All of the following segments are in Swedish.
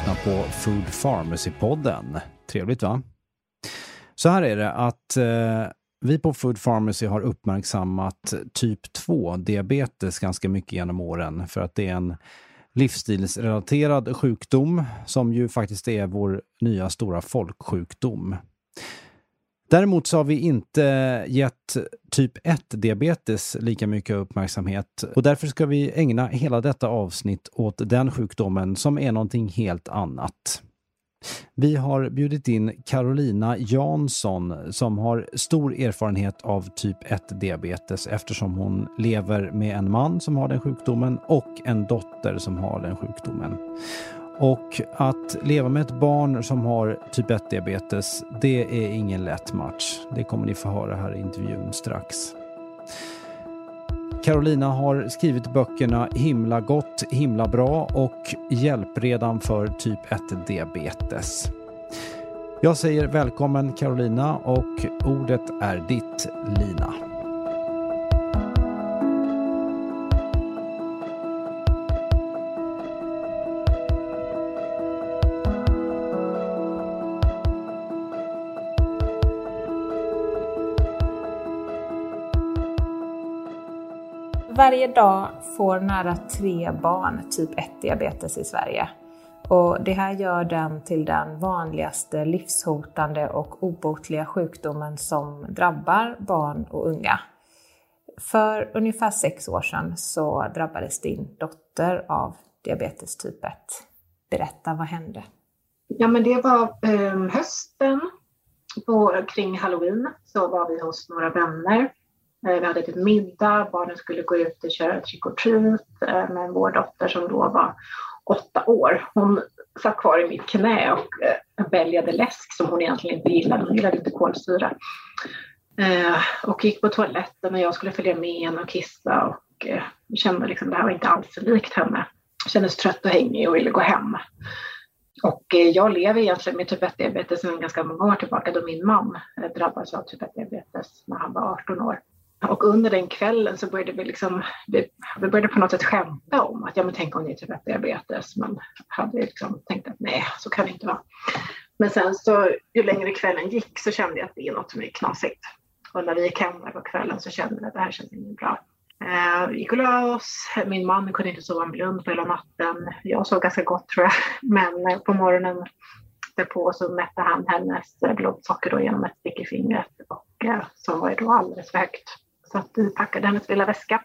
lyssnar på Food Pharmacy-podden. Trevligt va? Så här är det att eh, vi på Food Pharmacy har uppmärksammat typ 2-diabetes ganska mycket genom åren för att det är en livsstilsrelaterad sjukdom som ju faktiskt är vår nya stora folksjukdom. Däremot så har vi inte gett typ 1-diabetes lika mycket uppmärksamhet och därför ska vi ägna hela detta avsnitt åt den sjukdomen som är någonting helt annat. Vi har bjudit in Carolina Jansson som har stor erfarenhet av typ 1-diabetes eftersom hon lever med en man som har den sjukdomen och en dotter som har den sjukdomen. Och att leva med ett barn som har typ 1-diabetes, det är ingen lätt match. Det kommer ni få höra här i intervjun strax. Carolina har skrivit böckerna Himla gott, himla bra och Hjälpredan för typ 1-diabetes. Jag säger välkommen Carolina och ordet är ditt Lina. Varje dag får nära tre barn typ 1-diabetes i Sverige. Och det här gör den till den vanligaste livshotande och obotliga sjukdomen som drabbar barn och unga. För ungefär sex år sedan så drabbades din dotter av diabetes typ 1. Berätta, vad hände? Ja, men det var eh, hösten på, kring halloween så var vi hos några vänner Eh, vi hade ätit middag, barnen skulle gå ut och köra trick or treat eh, med vår dotter som då var åtta år. Hon satt kvar i mitt knä och eh, väljade läsk som hon egentligen inte gillade. Hon gillade inte kolsyra. Och gick på toaletten och jag skulle följa med henne och kissa och kände liksom att det här var inte alls likt henne. Kändes trött och hängig och ville gå hem. Och jag lever egentligen med typ 1-diabetes sedan ganska många år tillbaka då min man drabbades av typ 1-diabetes när han var 18 år. Och under den kvällen så började vi liksom, vi, vi började på något sätt skämta om att ja men tänk om det är typ diabetes. Man hade liksom tänkt att nej, så kan det inte vara. Men sen så ju längre kvällen gick så kände jag att det är något som är knasigt. Och när vi gick hem där på kvällen så kände jag att det här känns inte bra. Eh, gick och la oss. Min man kunde inte sova en blund på hela natten. Jag sov ganska gott tror jag. Men eh, på morgonen därpå så mätte han hennes blodsocker då genom ett stick i fingret och eh, som var då alldeles för högt. Så att vi packade hennes lilla väska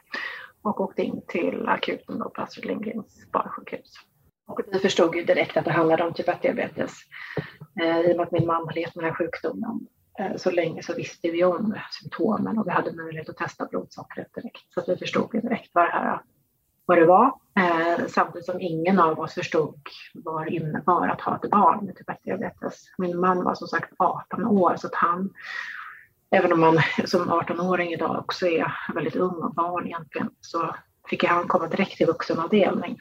och åkte in till akuten på Astrid Lindgrens barnsjukhus. Och vi förstod ju direkt att det handlade om typ 1-diabetes. Eh, I och med att min mamma levt med den här sjukdomen eh, så länge så visste vi om symptomen och vi hade möjlighet att testa blodsockret direkt. Så att vi förstod ju direkt vad det, här, vad det var. Eh, samtidigt som ingen av oss förstod vad det innebar att ha ett barn med typ 1-diabetes. Min man var som sagt 18 år så att han även om man som 18-åring idag också är väldigt ung och barn egentligen, så fick han komma direkt till vuxenavdelning.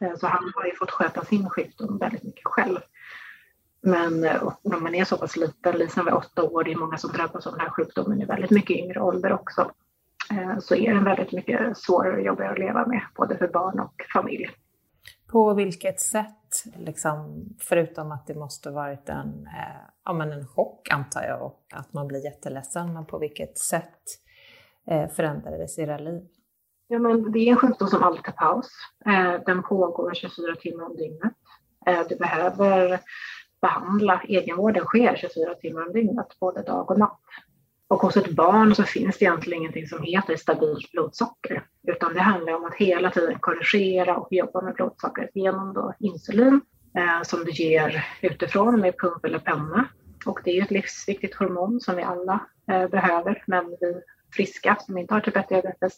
Eh, så han har ju fått sköta sin sjukdom väldigt mycket själv. Men eh, när man är så pass liten, liksom Lisa var åtta år, det är många som drabbas av den här sjukdomen i väldigt mycket yngre ålder också, eh, så är den väldigt mycket svårare och jobbigare att leva med, både för barn och familj. På vilket sätt, liksom, förutom att det måste varit en, eh, ja, men en chock antar jag och att man blir jätteledsen, men på vilket sätt eh, förändrades era liv? Ja, men det är en sjukdom som aldrig tar paus. Eh, den pågår 24 timmar om dygnet. Eh, du behöver behandla, egenvården sker 24 timmar om dygnet, både dag och natt. Och hos ett barn så finns det egentligen ingenting som heter stabilt blodsocker, utan det handlar om att hela tiden korrigera och jobba med blodsockret genom då insulin eh, som du ger utifrån med pump eller penna. Och det är ett livsviktigt hormon som vi alla eh, behöver, men vi friska som inte har typ 1 diabetes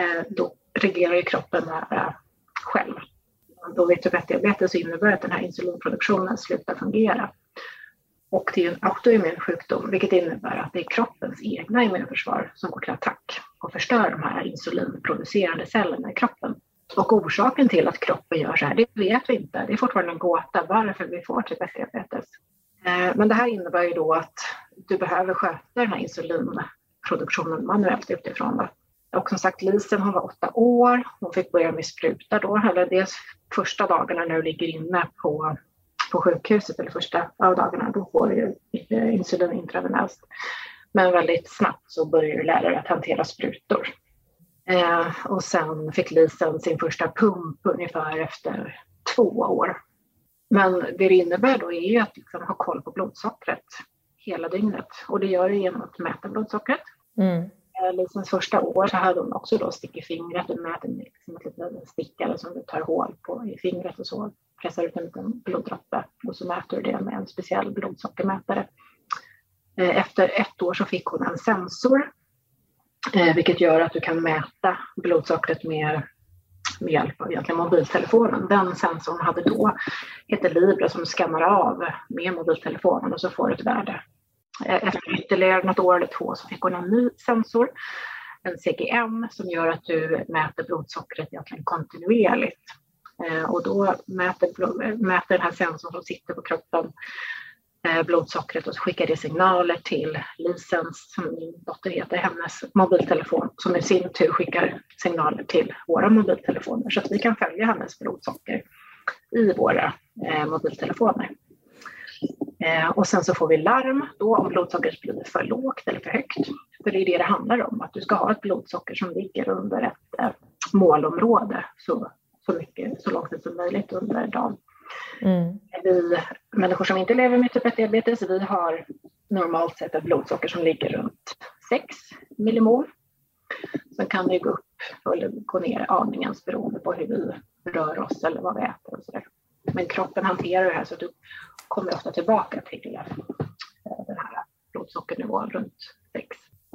eh, då reglerar ju kroppen det här eh, själv. Då vid typ 1-diabetes så innebär det att den här insulinproduktionen slutar fungera. Och det är en autoimmun sjukdom, vilket innebär att det är kroppens egna immunförsvar som går till attack och förstör de här insulinproducerande cellerna i kroppen. Och orsaken till att kroppen gör så här, det vet vi inte. Det är fortfarande en gåta varför vi får typ 1-diabetes. Eh, men det här innebär ju då att du behöver sköta den här insulinproduktionen manuellt utifrån. Och som sagt, Lisen hon var åtta år. Hon fick börja med spruta då, eller dels första dagarna när du ligger inne på, på sjukhuset, eller första av dagarna, då får du eh, insulin intravenöst. Men väldigt snabbt så börjar du lära dig att hantera sprutor. Eh, och sen fick Lisen sin första pump ungefär efter två år. Men det det innebär då är ju att liksom ha koll på blodsockret hela dygnet och det gör du genom att mäta blodsockret. Mm. Lisens första år så hade hon också då stick i fingret. Du mäter liksom ett litet stickare som du tar hål på i fingret och så pressar ut en liten bloddroppe och så mäter du det med en speciell blodsockermätare. Eh, efter ett år så fick hon en sensor eh, vilket gör att du kan mäta blodsockret med, med hjälp av egentligen mobiltelefonen. Den sensorn hade då heter Libra som skannar av med mobiltelefonen och så får du ett värde Eh, efter ytterligare något år eller två så fick hon en ny sensor, en CGM, som gör att du mäter blodsockret egentligen kontinuerligt. Eh, och då mäter, mäter den här sensorn som sitter på kroppen eh, blodsockret och så skickar det signaler till Lisens, som min dotter heter, hennes mobiltelefon som i sin tur skickar signaler till våra mobiltelefoner så att vi kan följa hennes blodsocker i våra mobiltelefoner. Eh, och sen så får vi larm då om blodsockret blir för lågt eller för högt. För det är det det handlar om, att du ska ha ett blodsocker som ligger under ett eh, målområde så, så, mycket, så långt som möjligt under dagen. Mm. Vi människor som inte lever med typ 1-diabetes, vi har normalt sett ett blodsocker som ligger runt 6 millimol. Sen kan det gå upp eller gå ner aningen beroende på hur vi rör oss eller vad vi äter och sådär. Men kroppen hanterar det här så att du kommer ofta tillbaka till eh, den här blodsockernivån runt 6.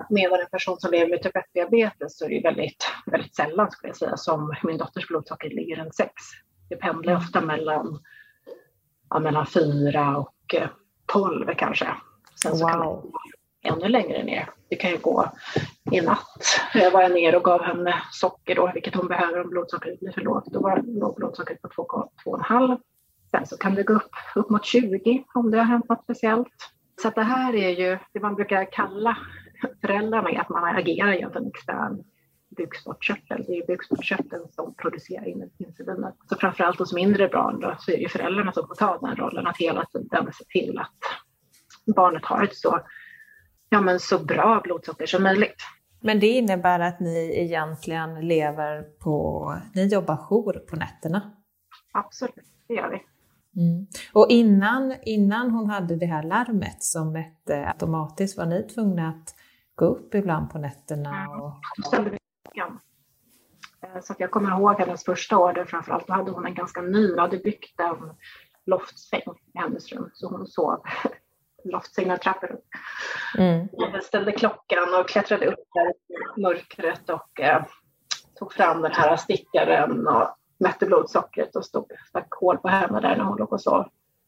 Medan en person som lever med typ 1-diabetes så är det väldigt, väldigt sällan skulle jag säga som min dotters blodsocker ligger runt 6. Det pendlar ofta mellan, ja, mellan 4 och 12 eh, kanske. Sen wow. så kan det ännu längre ner. Det kan ju gå i natt. Jag var jag ner och gav henne socker då, vilket hon behöver om blodsockret blir för lågt. Då var blodsockret på 2,5 Sen så kan det gå upp, upp mot 20 om det har hänt något speciellt. Så det här är ju det man brukar kalla föräldrarna är att man agerar gentemot en extern bukspottkörtel. Det är bukspottkörteln som producerar insulinet. Så framförallt hos mindre barn då, så är det föräldrarna som får ta den rollen att hela tiden se till att barnet har ett så, ja, men så bra blodsocker som möjligt. Men det innebär att ni egentligen lever på, ni jobbar jour på nätterna? Absolut, det gör vi. Mm. Och innan, innan hon hade det här larmet som mätte automatiskt, var ni tvungna att gå upp ibland på nätterna? Och... Ja. Eh, så jag kommer ihåg hennes första år, framförallt då hade hon en ganska ny, hade byggt en loftsäng i hennes rum, så hon sov loftsängen trappor upp. Mm. Jag ställde klockan och klättrade upp där i mörkret och eh, tog fram den här stickaren och mätte blodsockret och stod, stack hål på henne där när hon låg och sov.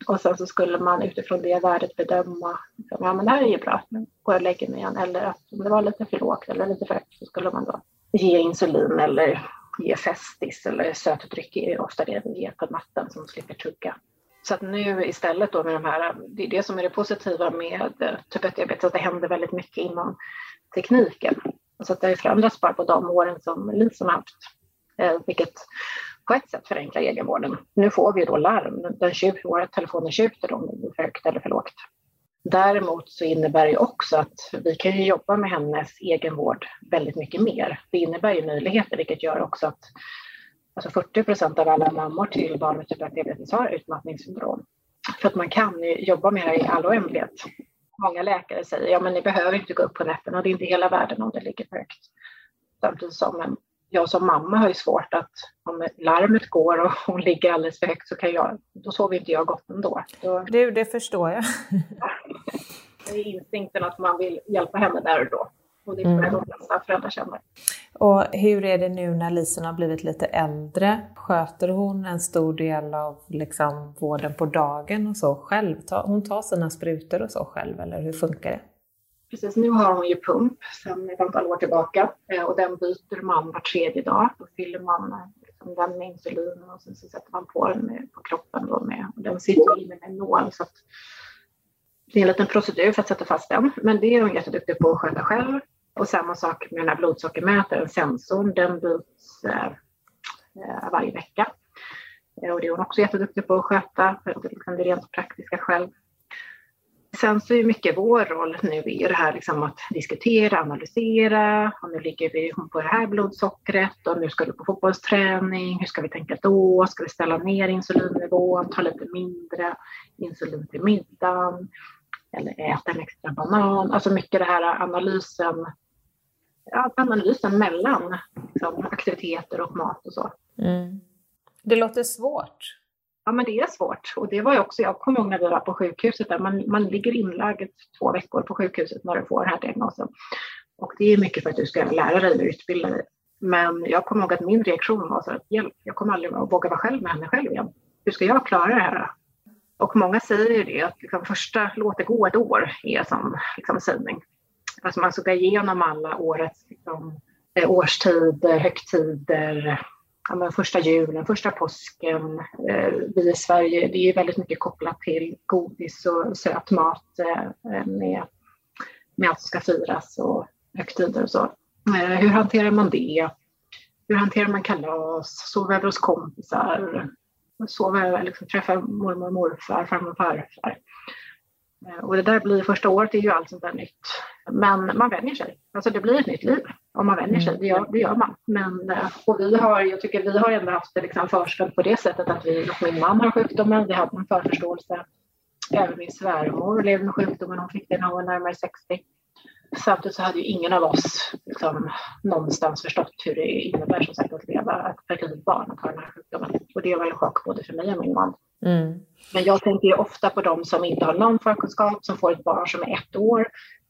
Och sen så skulle man utifrån det värdet bedöma, liksom, ja men det här är ju bra, men går jag och lägger mig igen. Eller att om det var lite för lågt eller lite för högt så skulle man då ge insulin eller ge Festis eller sötdryck är ofta det vi ger på natten som slipper tugga. Så att nu istället då med de här, det är det som är det positiva med eh, typ 1-diabetes, att det händer väldigt mycket inom tekniken. Så att det har förändrats bara på de åren som Lisen har haft, eh, vilket på ett sätt förenklar egenvården. Nu får vi då larm. Den våra telefoner tjuter om det blir för högt eller för lågt. Däremot så innebär det också att vi kan ju jobba med hennes egenvård väldigt mycket mer. Det innebär ju möjligheter, vilket gör också att alltså 40 procent av alla mammor till barn med typ 1 diabetes har utmattningssyndrom. För att man kan jobba med det i all oändlighet. Många läkare säger ja men ni behöver inte gå upp på nätterna, det är inte hela världen om det ligger högt. Samtidigt som jag som mamma har ju svårt att om larmet går och hon ligger alldeles för högt så kan jag, då sover inte jag gott ändå. Så, du, det förstår jag. det är instinkten att man vill hjälpa henne där och då. Och det tror jag mm. de flesta föräldrar känner. Och hur är det nu när Lisen har blivit lite äldre? Sköter hon en stor del av liksom, vården på dagen och så själv? Hon tar sina sprutor och så själv, eller hur funkar det? Precis, nu har hon ju pump sedan ett antal år tillbaka eh, och den byter man var tredje dag. Då fyller man liksom den med insulin och sen så sätter man på den på kroppen då med, och den sitter inne med en nål så att det är en liten procedur för att sätta fast den. Men det är hon jätteduktig på att sköta själv. Och samma sak med den här blodsockermätaren, sensorn, den byts eh, eh varje vecka. Eh, och det är hon också jätteduktig på att sköta, liksom det rent praktiska själv. Sen så är mycket vår roll nu i det här liksom att diskutera, analysera. Och nu ligger vi på det här blodsockret och nu ska du på fotbollsträning. Hur ska vi tänka då? Ska vi ställa ner insulinnivån, ta lite mindre insulin till middagen eller äta en extra banan? Alltså mycket det här analysen, ja, analysen mellan liksom, aktiviteter och mat och så. Mm. Det låter svårt. Ja, men det är svårt. Och det var ju också, jag kommer ihåg när vi var på sjukhuset, där man, man ligger inlagd två veckor på sjukhuset när du får den här diagnosen. Och det är mycket för att du ska lära dig och utbilda dig. Men jag kommer ihåg att min reaktion var så att hjälp, jag kommer aldrig att våga vara själv med henne själv igen. Hur ska jag klara det här? Och många säger ju det, att liksom första, låt det gå ett år, är som liksom, sägning. Alltså man såg igenom alla årets liksom, eh, årstider, högtider, ja, men första julen, första påsken. Eh, vi i Sverige, det är ju väldigt mycket kopplat till godis och söt mat eh, eh med, med allt som ska firas och högtider och så. Eh, hur hanterar man det? Hur hanterar man kalas? Sova över hos kompisar? Sova över, liksom, träffa mormor och morfar, farmor och farfar. Eh, och det där blir första året är ju allt sånt där nytt. Men man vänjer sig. Alltså det blir ett nytt liv om man vänjer sig. Det gör, det gör man. Men, eh, och vi har, jag tycker vi har ändå haft det liksom förstått på det sättet att, vi, min man har sjukdomen. Vi hade en förförståelse. Även min svärmor levde med sjukdomen. Hon fick det när hon var närmare 60. Samtidigt så hade ju ingen av oss liksom, någonstans förstått hur det innebär som sagt att leva ett fertilt barn och ha den här sjukdomen. Och det var en chock både för mig och min man. Mm. Men jag tänker ofta på de som inte har någon förkunskap, som får ett barn som är ett år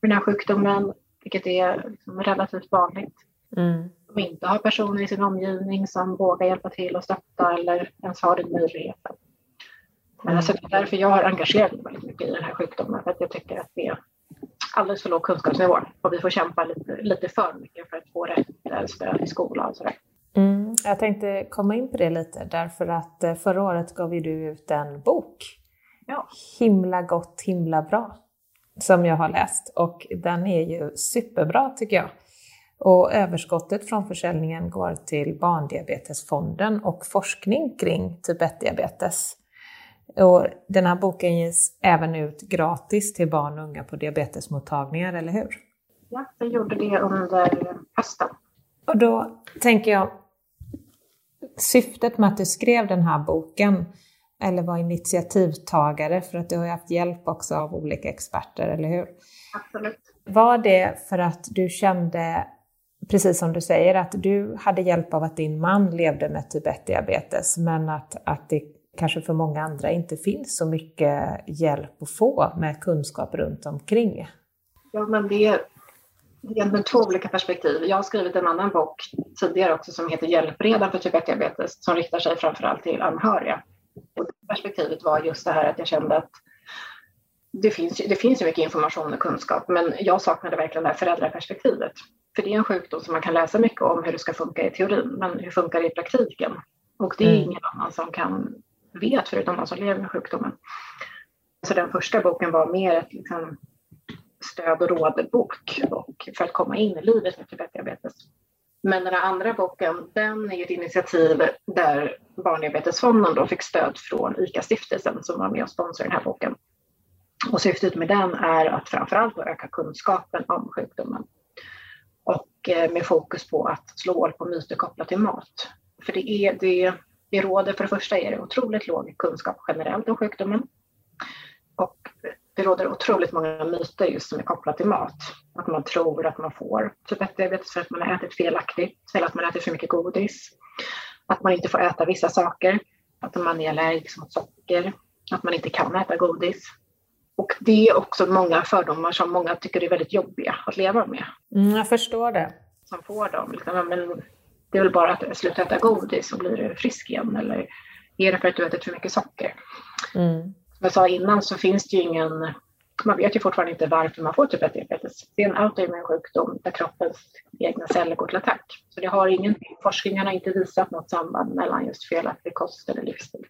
med den här sjukdomen, vilket är liksom relativt vanligt. Mm. Som inte har personer i sin omgivning som vågar hjälpa till och stötta eller ens har den möjligheten. Mm. Alltså det är därför jag har engagerat mig väldigt mycket i den här sjukdomen, för att jag tycker att det är alldeles för låg kunskapsnivå och vi får kämpa lite, lite för mycket för att få rätt stöd i skolan och sådär. Mm, jag tänkte komma in på det lite därför att eh, förra året gav ju du ut en bok. Ja. Himla gott, himla bra. Som jag har läst och den är ju superbra tycker jag. Och överskottet från försäljningen går till Barndiabetesfonden och forskning kring typ 1-diabetes. Och den här boken ges även ut gratis till barn och unga på diabetesmottagningar, eller hur? Ja, vi gjorde det under hösten. Och då tänker jag, syftet med att du skrev den här boken eller var initiativtagare för att du har haft hjälp också av olika experter, eller hur? Absolut. Var det för att du kände, precis som du säger, att du hade hjälp av att din man levde med typ 1-diabetes, men att, att det kanske för många andra inte finns så mycket hjälp att få med kunskap runt omkring? Ja, men det, egentligen två olika perspektiv. Jag har skrivit en annan bok tidigare också som heter Hjälpredan för typ 1-diabetes som riktar sig framförallt till anhöriga. Och det perspektivet var just det här att jag kände att det finns, det finns ju mycket information och kunskap men jag saknade verkligen det här föräldraperspektivet. För det är en sjukdom som man kan läsa mycket om hur det ska funka i teorin men hur funkar det i praktiken? Och det är mm. ingen annan som kan vet förutom de som lever med sjukdomen. Så den första boken var mer ett liksom, stöd och rådbok och för att komma in i livet med diabetes. Men den andra boken, den är ett initiativ där Barndiabetesfonden då fick stöd från ICA-stiftelsen som var med och sponsrade den här boken. Och syftet med den är att framförallt öka kunskapen om sjukdomen och eh, med fokus på att slå hål på myter kopplat till mat. För det, är, det, det råder, för det första är det otroligt låg kunskap generellt om sjukdomen. Och det råder otroligt många myter just som är kopplat till mat. Att man tror att man får typ 1-diabetes för att man har ätit felaktigt eller att man ätit för mycket godis. Att man inte får äta vissa saker. Att man är allergisk mot socker. Att man inte kan äta godis. och det är också många fördomar som många tycker är väldigt jobbiga att leva med. Mm, jag förstår det. Som får dem. Liksom, men det är väl bara att sluta äta godis så blir du frisk igen. Eller är det för att du ätit för mycket socker? Mm. Som jag sa innan så finns det ju ingen man vet ju fortfarande inte varför man får typ 1-diabetes. Det är en autoimmun sjukdom där kroppens egna celler går till attack. Så det har ingenting, forskningen har inte visat något samband mellan just felaktig kost eller livsstil.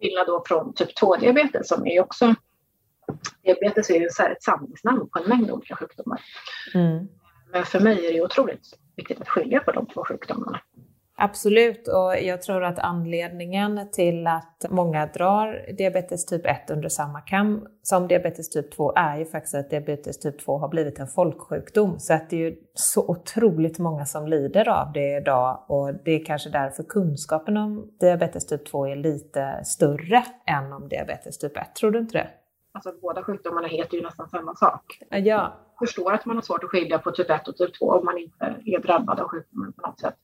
Skillnad då från typ 2-diabetes som är också Diabetes är ju ett samlingsnamn på en mängd olika sjukdomar. Mm. Men för mig är det otroligt viktigt att skilja på de två sjukdomarna. Absolut, och jag tror att anledningen till att många drar diabetes typ 1 under samma kam som diabetes typ 2 är ju faktiskt att diabetes typ 2 har blivit en folksjukdom. Så att det är ju så otroligt många som lider av det idag och det är kanske därför kunskapen om diabetes typ 2 är lite större än om diabetes typ 1. Tror du inte det? Alltså båda sjukdomarna heter ju nästan samma sak. Ja. Jag förstår att man har svårt att skilja på typ 1 och typ 2 om man inte är drabbad av sjukdomen på något sätt.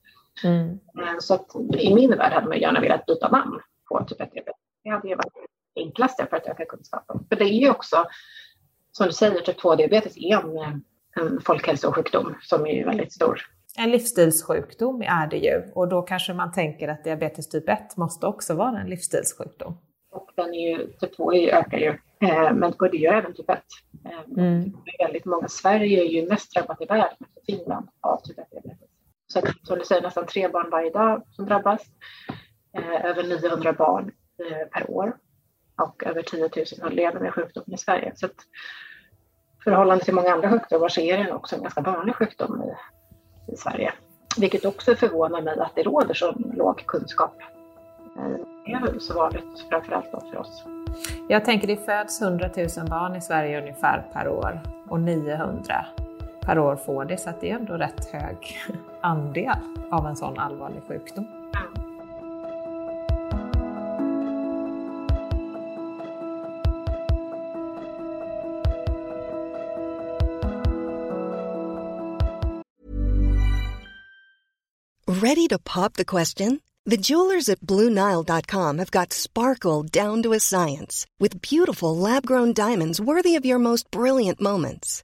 Mm. Så att i min värld hade man gärna velat byta namn på typ 1 diabetes. Det hade ju varit det enklaste för att öka kunskapen. För det är ju också, som du säger, typ 2-diabetes är en, en folkhälsosjukdom som är väldigt stor. En livsstilssjukdom är det ju och då kanske man tänker att diabetes typ 1 måste också vara en livsstilssjukdom. Och den är ju, typ 2 ökar ju, eh, men det gör även typ 1. Eh, mm. Väldigt många, Sverige är ju mest drabbat i världen, Finland, av typ 1-diabetes. Så att, som du säger, nästan tre barn varje dag som drabbas. Eh, över 900 barn eh, per år och över 10 000 lever med sjukdomen i Sverige. Så att, förhållande till många andra sjukdomar så är det också en ganska vanlig sjukdom i, i Sverige. Vilket också förvånar mig att det råder så låg kunskap. Eh, det är väl så vanligt framförallt för oss. Jag tänker det föds 100 000 barn i Sverige ungefär per år och 900 per år får det, så att det är ändå rätt hög andel av en sån allvarlig sjukdom. Ready to pop the question? The jewelers at BlueNile.com have got sparkle down to a science with beautiful lab-grown diamonds worthy of your most brilliant moments.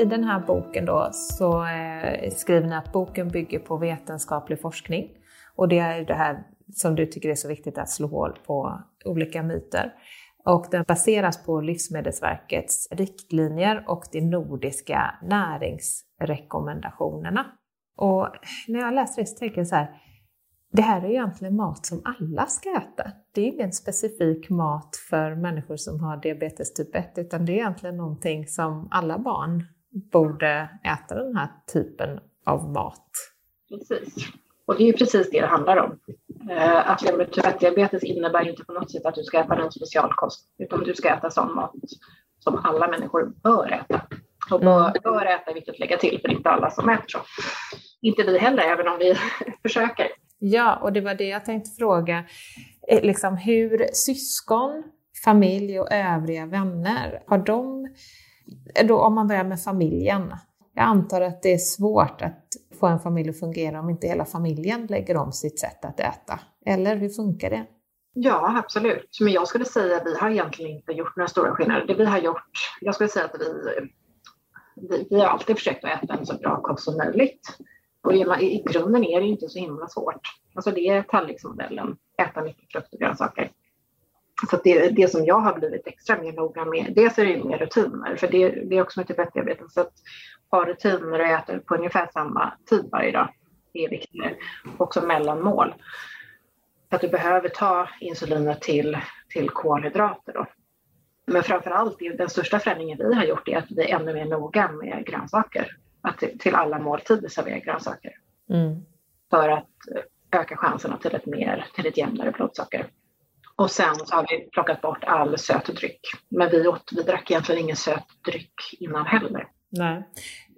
I den här boken då så eh, skriver ni att boken bygger på vetenskaplig forskning. Och det är det här som du tycker är så viktigt att slå hål på olika myter. Och den baseras på Livsmedelsverkets riktlinjer och de nordiska näringsrekommendationerna. Och när jag läser det så tänker jag så här, det här är egentligen mat som alla ska äta. Det är ingen specifik mat för människor som har diabetes typ 1, utan det är egentligen någonting som alla barn borde äta den här typen av mat. Precis. Och det är precis det det handlar om. Eh, att leva med 1-diabetes innebär inte på något sätt att du ska äta någon specialkost, utan du ska äta sån mat som alla människor bör äta. Och bör, bör äta är viktigt att lägga till, för det är inte alla som äter så. Inte vi heller, även om vi försöker. Ja, och det var det jag tänkte fråga. Eh, liksom hur syskon, familj och övriga vänner, har de, då om man börjar med familjen, jag antar att det är svårt att få en familj att fungera om inte hela familjen lägger om sitt sätt att äta. Eller hur funkar det? Ja, absolut. Men jag skulle säga att vi har egentligen inte gjort några stora skillnader. Det vi har gjort, jag skulle säga att vi, vi, vi har alltid försökt att äta en så bra kost som möjligt. Och i, i grunden är det inte så himla svårt. Alltså det är tallriksmodellen, äta mycket frukt och grönsaker. Så det, det som jag har blivit extra mer noga med, dels är det mer rutiner, för det, det är också med typ så att ha rutiner och äta på ungefär samma tid varje dag är viktigare. Också mellanmål. Att du behöver ta insulinet till, till kolhydrater då. Men framför allt, den största förändringen vi har gjort är att vi är ännu mer noga med grönsaker. Att till alla måltider servera grönsaker. Mm. För att öka chanserna till ett, mer, till ett jämnare blodsocker. Och sen så har vi plockat bort all söt dryck. Men vi, åt, vi drack egentligen ingen söt dryck innan heller. Nej.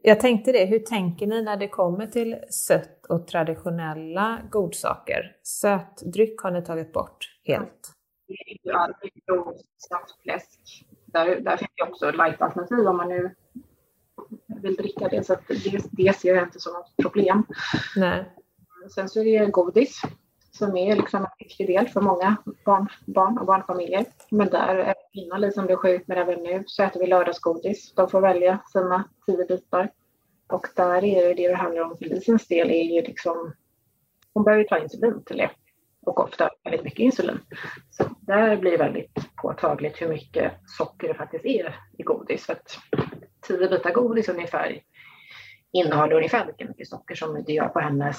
Jag tänkte det, hur tänker ni när det kommer till sött och traditionella godsaker? Sötdryck har ni tagit bort helt? Ja, snabbfläsk. Där, där finns det också light-alternativ om man nu vill dricka det. Så det, det ser jag inte som något problem. Nej. Sen så är det godis som är liksom en viktig del för många barn, barn och barnfamiljer. Men där, innan Lisen blev sjuk, men även nu, så äter vi lördagsgodis. De får välja sina tio bitar. Och där är det det det handlar om för Lisens del är ju liksom, hon behöver ta insulin till det. Och ofta väldigt mycket insulin. Så där blir det väldigt påtagligt hur mycket socker det faktiskt är i godis. För att tio bitar godis ungefär innehåller ungefär lika mycket socker som det gör på hennes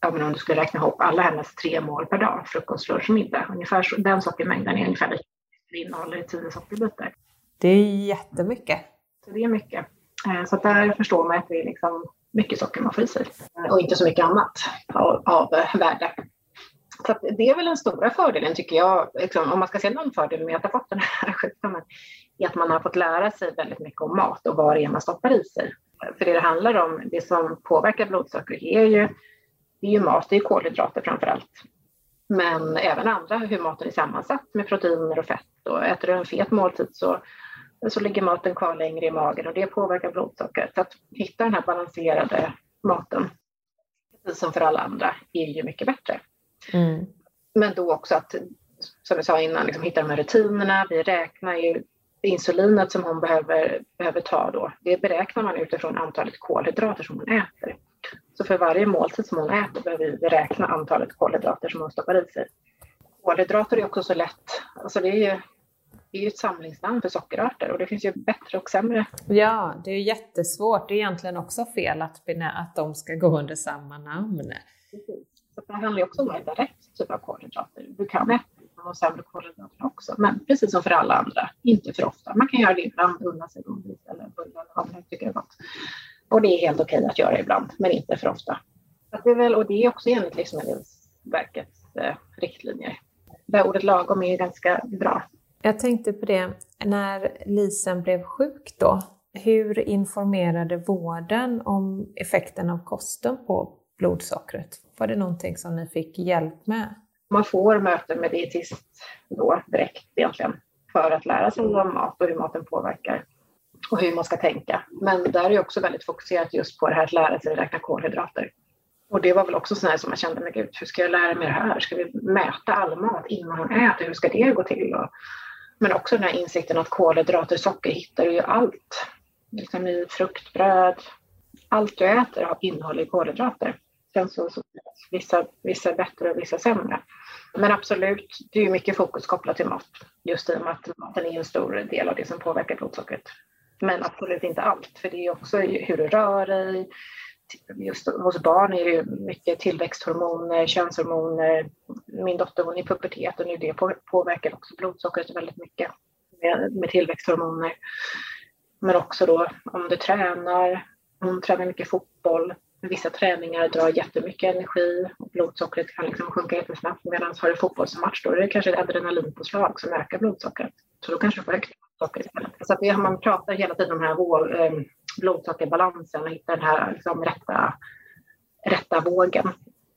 ja, men om du skulle räkna ihop alla hennes tre mål per dag, frukost, lunch och middag, ungefär så, den sockermängden är ungefär lika det innehåller tio sockerbitar. Det är jättemycket. Så det är mycket. Eh, så där förstår man att det är liksom mycket socker man får i sig eh, och inte så mycket annat av, av värde. Så det är väl den stora fördelen tycker jag, liksom, om man ska se någon fördel med att ha fått den här sjukdomen, är att man har fått lära sig väldigt mycket om mat och vad det är man stoppar i sig. För det det handlar om, det som påverkar blodsocker är ju det är ju mat, det är kolhydrater framför allt. Men även andra, hur maten är sammansatt med proteiner och fett. Och äter du en fet måltid så, så ligger maten kvar längre i magen och det påverkar blodsockret. Så att hitta den här balanserade maten, precis som för alla andra, är ju mycket bättre. Mm. Men då också att, som vi sa innan, liksom hitta de här rutinerna. Vi räknar ju insulinet som hon behöver, behöver ta då. Det beräknar man utifrån antalet kolhydrater som hon äter. Så för varje måltid som hon äter behöver vi räkna antalet kolhydrater som hon stoppar i sig. Kolhydrater är också så lätt, alltså det är ju, det är ju ett samlingsnamn för sockerarter och det finns ju bättre och sämre. Ja, det är ju jättesvårt. Det är egentligen också fel att, att de ska gå under samma namn. Precis. Så det handlar ju också om att äta rätt typ av kolhydrater. Du kan äta de sämre kolhydraterna också, men precis som för alla andra, inte för ofta. Man kan göra det ibland, unna sig godis eller bullar eller vad man tycker är gott. Och det är helt okej att göra ibland, men inte för ofta. det är väl, och det är också enligt Livsmedelsverkets eh, riktlinjer. Där ordet lagom är ganska bra. Jag tänkte på det, när Lisen blev sjuk då, hur informerade vården om effekten av kosten på blodsockret? Var det någonting som ni fick hjälp med? Man får möten med dietist då direkt egentligen för att lära sig om mat och hur maten påverkar och hur man ska tänka. Men där är jag också väldigt fokuserat just på det här att lära sig räkna kolhydrater. Och det var väl också sådär som man kände, men gud, hur ska jag lära mig det här? Ska vi mäta all mat innan man äter? Hur ska det gå till? Och, men också den här insikten att kolhydrater, socker hittar du ju allt. Liksom i frukt, bröd, allt du äter innehåller kolhydrater. Sen så, så vissa, vissa bättre och vissa sämre. Men absolut, det är mycket fokus kopplat till mat. Just i och med att maten är en stor del av det som påverkar blodsockret. Men absolut inte allt, för det är också hur du rör dig. Just hos barn är det mycket tillväxthormoner, könshormoner. Min dotter hon är i pubertet och nu det påverkar också blodsockret väldigt mycket med, med tillväxthormoner. Men också då om du tränar, hon tränar mycket fotboll, vissa träningar drar jättemycket energi och blodsockret kan liksom sjunka jättesnabbt medan har du fotbollsmatch då är det kanske ett adrenalinpåslag som ökar blodsockret. Så då kanske du får högt istället. Så att man pratar hela tiden om den här eh, blodsockerbalansen och hitta den här liksom rätta, rätta vågen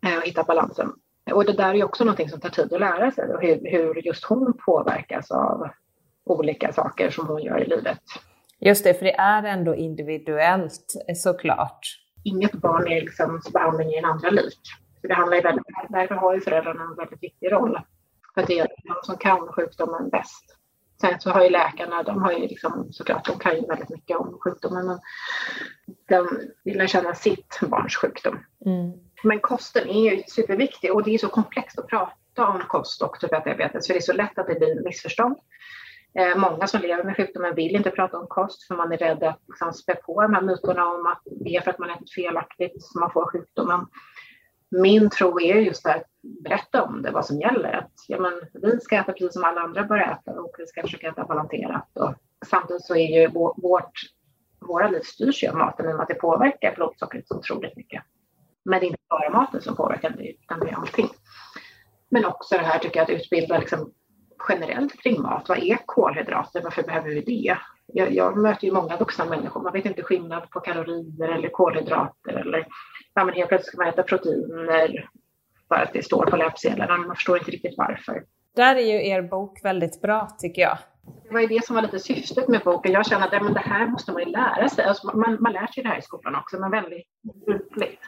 eh, och hitta balansen. Och det där är också någonting som tar tid att lära sig och hur, hur just hon påverkas av olika saker som hon gör i livet. Just det, för det är ändå individuellt såklart inget barn är liksom behandling i en andra lik. Så det handlar ju väldigt, därför har ju föräldrarna en väldigt viktig roll. För det är de som kan sjukdomen bäst. Sen så har ju läkarna, de har ju liksom, såklart, de kan ju väldigt mycket om sjukdomen. Men de vill känna sitt barns sjukdom. Mm. Men kosten är ju superviktig och det är så komplext att prata om kost och typ 1-diabetes, för det är så lätt att det blir missförstånd. Eh, många som lever med sjukdomen vill inte prata om kost för man är rädd att liksom, spä på de här myterna om att det är för att man ätit felaktigt som man får sjukdomen. Min tro är just att berätta om det, vad som gäller. Att, ja, men, vi ska äta precis som alla andra bör äta och vi ska försöka äta balanserat. Och samtidigt så är ju vårt, våra liv styrs ju av maten i och med att det påverkar blodsockret så otroligt mycket. Men det är inte bara maten som påverkar det, utan det är allting. Men också det här tycker jag att utbilda liksom generellt kring mat. Vad är kolhydrater? Varför behöver vi det? Jag, jag, möter ju många vuxna människor. Man vet inte skillnad på kalorier eller kolhydrater eller ja, men helt plötsligt ska man äta proteiner för att det står på löpsedlarna. Man förstår inte riktigt varför. Där är ju er bok väldigt bra tycker jag. Det var ju det som var lite syftet med boken. Jag känner att men det här måste man ju lära sig. Alltså man, man lär sig det här i skolan också, men väldigt ytligt.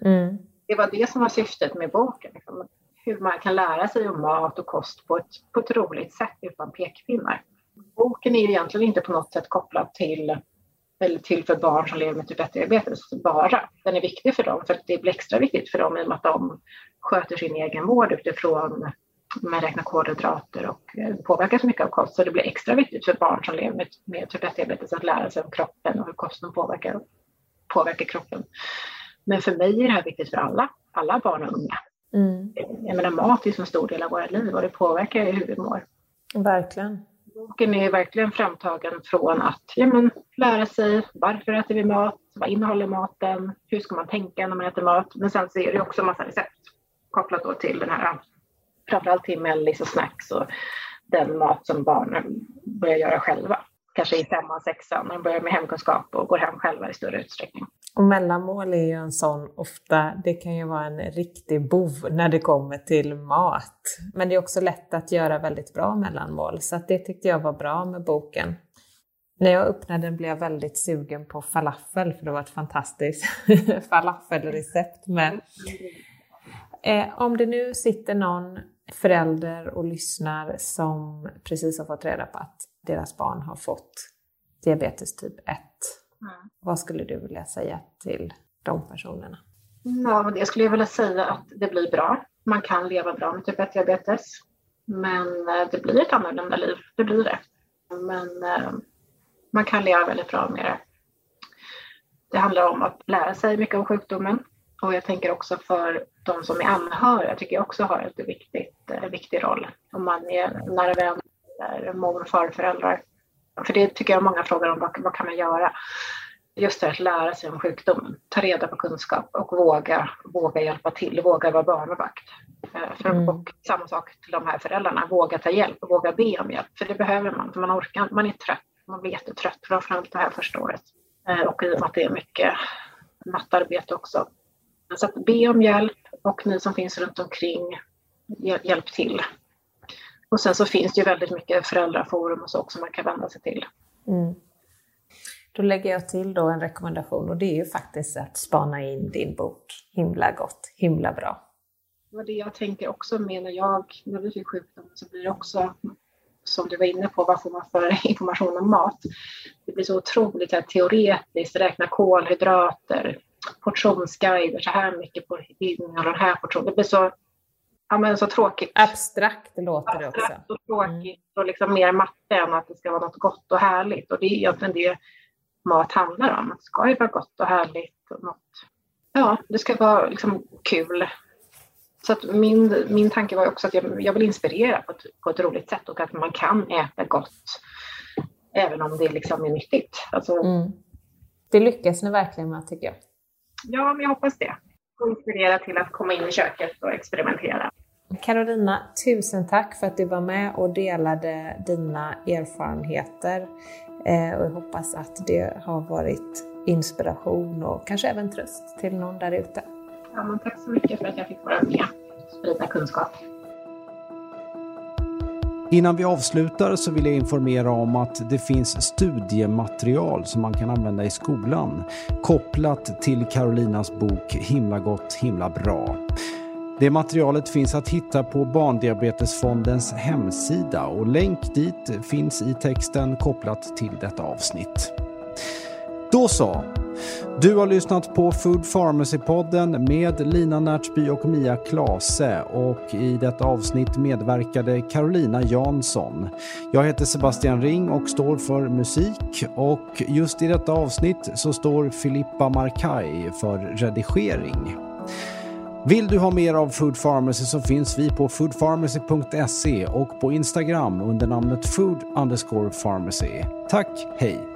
Mm. Det var det som var syftet med boken. Liksom hur man kan lära sig om mat och kost på ett, på ett roligt sätt utan pekpinnar. Boken är ju egentligen inte på något sätt kopplad till, eller till för barn som lever med typ 1-diabetes bara. Den är viktig för dem för att det blir extra viktigt för dem i och med att de sköter sin egen vård utifrån man räknar kolhydrater och eh, påverkas mycket av kost. Så det blir extra viktigt för barn som lever med, med typ 1-diabetes att lära sig om kroppen och hur kosten påverkar, påverkar kroppen. Men för mig är det här viktigt för alla, alla barn och unga. Mm. Jag menar, mat är som en stor del av våra liv och det påverkar hur vi mår. Verkligen. Boken är verkligen framtagen från att ja, men, lära sig varför äter vi mat, vad innehåller maten, hur ska man tänka när man äter mat. Men sen så är det också en massa recept kopplat då till den här, framförallt till mellis och snacks och den mat som barnen börjar göra själva. Kanske i femman, sexan, när de börjar med hemkunskap och går hem själva i större utsträckning. Och mellanmål är ju en sån ofta, det kan ju vara en riktig bov när det kommer till mat. Men det är också lätt att göra väldigt bra mellanmål, så det tyckte jag var bra med boken. När jag öppnade den blev jag väldigt sugen på falafel, för det var ett fantastiskt falafelrecept Men, Eh, om det nu sitter någon förälder och lyssnar som precis har fått reda på att deras barn har fått diabetes typ 1 Mm. Vad skulle du vilja säga till de personerna? Ja, men det skulle jag vilja säga att det blir bra. Man kan leva bra med typ 1-diabetes. Men eh, det blir ett annorlunda liv, det blir det. Men eh, man kan leva väldigt bra med det. Det handlar om att lära sig mycket om sjukdomen. Och jag tänker också för de som är anhöriga, tycker jag också har en viktigt, eh, viktig roll. Om man är nära vän mor och farföräldrar för det tycker jag många frågar om, vad, vad kan man göra? Just det att lära sig om sjukdomen, ta reda på kunskap och våga, våga hjälpa till, våga vara barnvakt. Eh, mm. Och samma sak till de här föräldrarna, våga ta hjälp och våga be om hjälp. För det behöver man, för man orkar man är trött, man blir jättetrött, framförallt det här första året. Eh, och i och med att det är mycket nattarbete också. Så att be om hjälp och ni som finns runt omkring, hjälp till. Och sen så finns det ju väldigt mycket föräldraforum och så också man kan vända sig till. Mm. Då lägger jag till då en rekommendation och det är ju faktiskt att spana in din bok. Himla gott, himla bra. Det var det jag tänker också med när jag, när vi fick sjukdomen så blir det också som du var inne på, vad får man för information om mat? Det blir så otroligt här, teoretiskt, räkna kolhydrater, portionsguider, så här mycket på innehåller den här portionen. Det blir så ja, men så tråkigt. Abstrakt låter det också. Abstrakt och tråkigt mm. och liksom mer matte än att det ska vara något gott och härligt. Och det är egentligen det mat handlar om. Det ska ju vara gott och härligt. Och något. Ja, det ska vara liksom kul. Så att min, min tanke var också att jag, jag vill inspirera på ett, på ett roligt sätt och att man kan äta gott även om det liksom är nyttigt. Alltså, mm. Det lyckas ni verkligen med tycker jag. Ja, men jag hoppas det inspirera till att komma in i köket och experimentera. Carolina, tusen tack för att du var med och delade dina erfarenheter. Eh, och jag hoppas att det har varit inspiration och kanske även tröst till någon där ute. Ja, tack så mycket för att jag fick vara med och sprida kunskap. Innan vi avslutar så vill jag informera om att det finns studiematerial som man kan använda i skolan kopplat till Carolinas bok Himla gott, himla bra. Det materialet finns att hitta på Barndiabetesfondens hemsida och länk dit finns i texten kopplat till detta avsnitt. Då så, du har lyssnat på Food Pharmacy-podden med Lina Närtby och Mia Klase och i detta avsnitt medverkade Carolina Jansson. Jag heter Sebastian Ring och står för musik och just i detta avsnitt så står Filippa Markay för redigering. Vill du ha mer av Food Pharmacy så finns vi på foodpharmacy.se och på Instagram under namnet food underscore pharmacy. Tack, hej!